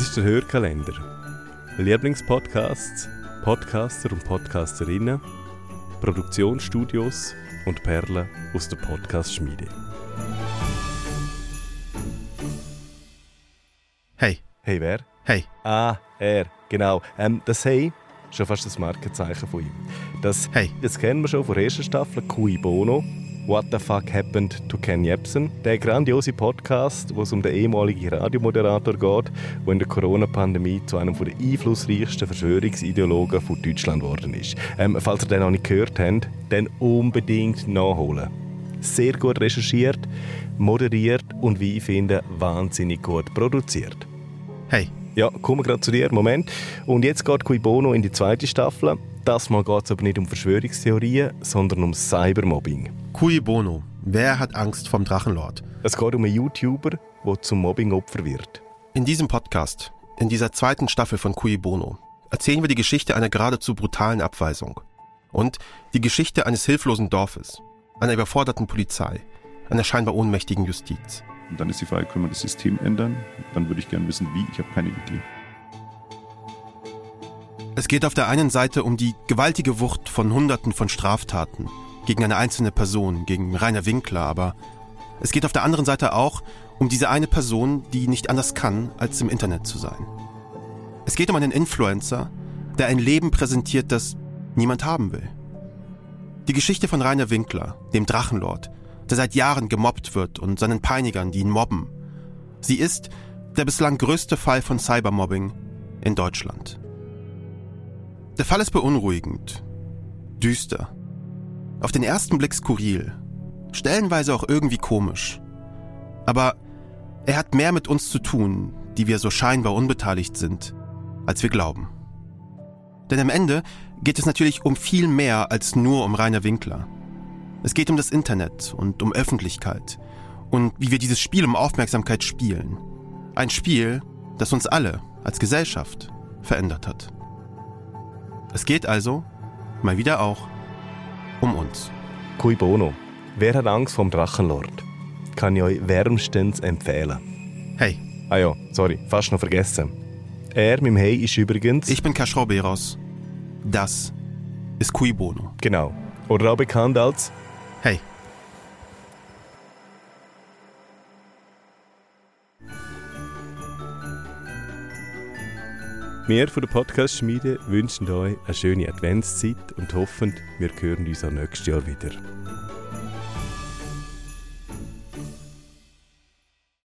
Das ist der Hörkalender. Lieblingspodcasts, Podcaster und Podcasterinnen, Produktionsstudios und Perlen aus der Podcast-Schmiede. Hey, Hey, wer? hey, Ah, er, genau. Ähm, das Hey, schon fast das Markenzeichen von ihm. Das Hey. das kennen wir schon von der ersten Staffel, Cui Bono. What the fuck happened to Ken Jebsen? Der grandiose Podcast, wo es um den ehemaligen Radiomoderator geht, der in der Corona-Pandemie zu einem der einflussreichsten Verschwörungsideologen von Deutschland geworden ist. Ähm, falls ihr den noch nicht gehört habt, dann unbedingt nachholen. Sehr gut recherchiert, moderiert und wie ich finde, wahnsinnig gut produziert. hey. Ja, kommen wir gerade zu dir. Moment. Und jetzt geht Cui Bono in die zweite Staffel. Das Mal geht es aber nicht um Verschwörungstheorien, sondern um Cybermobbing. Cui Bono. Wer hat Angst vom Drachenlord? Es geht um einen YouTuber, der zum Mobbingopfer wird. In diesem Podcast, in dieser zweiten Staffel von Cui Bono, erzählen wir die Geschichte einer geradezu brutalen Abweisung. Und die Geschichte eines hilflosen Dorfes, einer überforderten Polizei, einer scheinbar ohnmächtigen Justiz. Und dann ist die Frage, können wir das System ändern? Dann würde ich gerne wissen, wie. Ich habe keine Idee. Es geht auf der einen Seite um die gewaltige Wucht von Hunderten von Straftaten gegen eine einzelne Person, gegen Rainer Winkler, aber es geht auf der anderen Seite auch um diese eine Person, die nicht anders kann, als im Internet zu sein. Es geht um einen Influencer, der ein Leben präsentiert, das niemand haben will. Die Geschichte von Rainer Winkler, dem Drachenlord, der seit Jahren gemobbt wird und seinen Peinigern, die ihn mobben. Sie ist der bislang größte Fall von Cybermobbing in Deutschland. Der Fall ist beunruhigend, düster, auf den ersten Blick skurril, stellenweise auch irgendwie komisch. Aber er hat mehr mit uns zu tun, die wir so scheinbar unbeteiligt sind, als wir glauben. Denn am Ende geht es natürlich um viel mehr als nur um Rainer Winkler. Es geht um das Internet und um Öffentlichkeit und wie wir dieses Spiel um Aufmerksamkeit spielen. Ein Spiel, das uns alle als Gesellschaft verändert hat. Es geht also, mal wieder auch, um uns. Cui Bono. Wer hat Angst vom Drachenlord? Kann ich euch wärmstens empfehlen. Hey, Ah ja, sorry, fast noch vergessen. Er mit dem Hey ist übrigens... ich bin Kaschrau Beros. Das ist Cui Bono. Genau. Oder auch bekannt als... Hey, Wir von der Podcast-Schmiede wünschen euch eine schöne Adventszeit und hoffen, wir hören uns auch nächstes Jahr wieder.